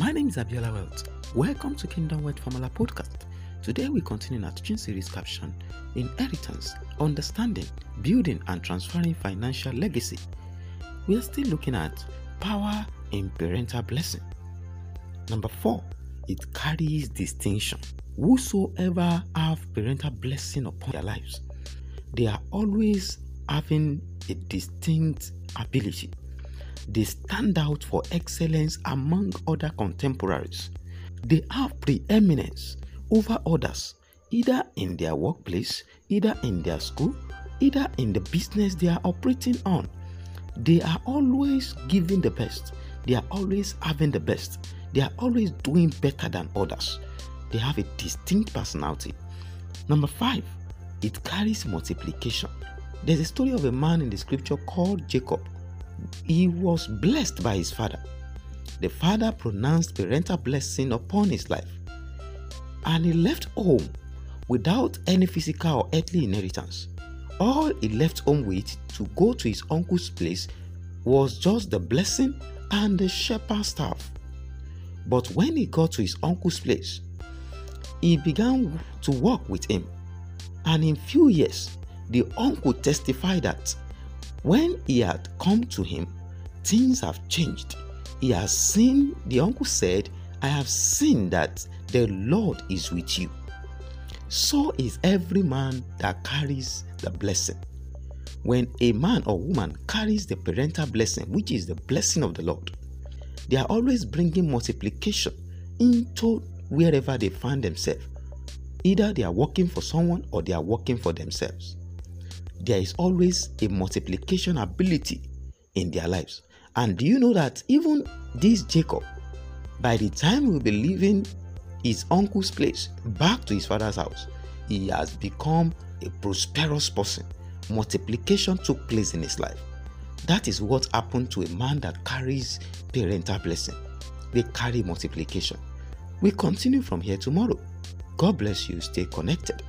My name is Abiola Wealth. Welcome to Kingdom Wealth Formula Podcast. Today we continue our teaching series caption Inheritance, Understanding, Building and Transferring Financial Legacy. We are still looking at power in parental blessing. Number four, it carries distinction. Whosoever have parental blessing upon their lives, they are always having a distinct ability they stand out for excellence among other contemporaries. They have preeminence over others, either in their workplace, either in their school, either in the business they are operating on. They are always giving the best, they are always having the best, they are always doing better than others. They have a distinct personality. Number five, it carries multiplication. There's a story of a man in the scripture called Jacob he was blessed by his father. The father pronounced parental blessing upon his life, and he left home without any physical or earthly inheritance. All he left home with to go to his uncle's place was just the blessing and the shepherd's staff. But when he got to his uncle's place, he began to work with him. And in few years, the uncle testified that when he had come to him, things have changed. He has seen, the uncle said, I have seen that the Lord is with you. So is every man that carries the blessing. When a man or woman carries the parental blessing, which is the blessing of the Lord, they are always bringing multiplication into wherever they find themselves. Either they are working for someone or they are working for themselves there is always a multiplication ability in their lives. And do you know that even this Jacob, by the time he will be leaving his uncle's place back to his father's house, he has become a prosperous person. Multiplication took place in his life. That is what happened to a man that carries parental blessing. They carry multiplication. We continue from here tomorrow. God bless you. Stay connected.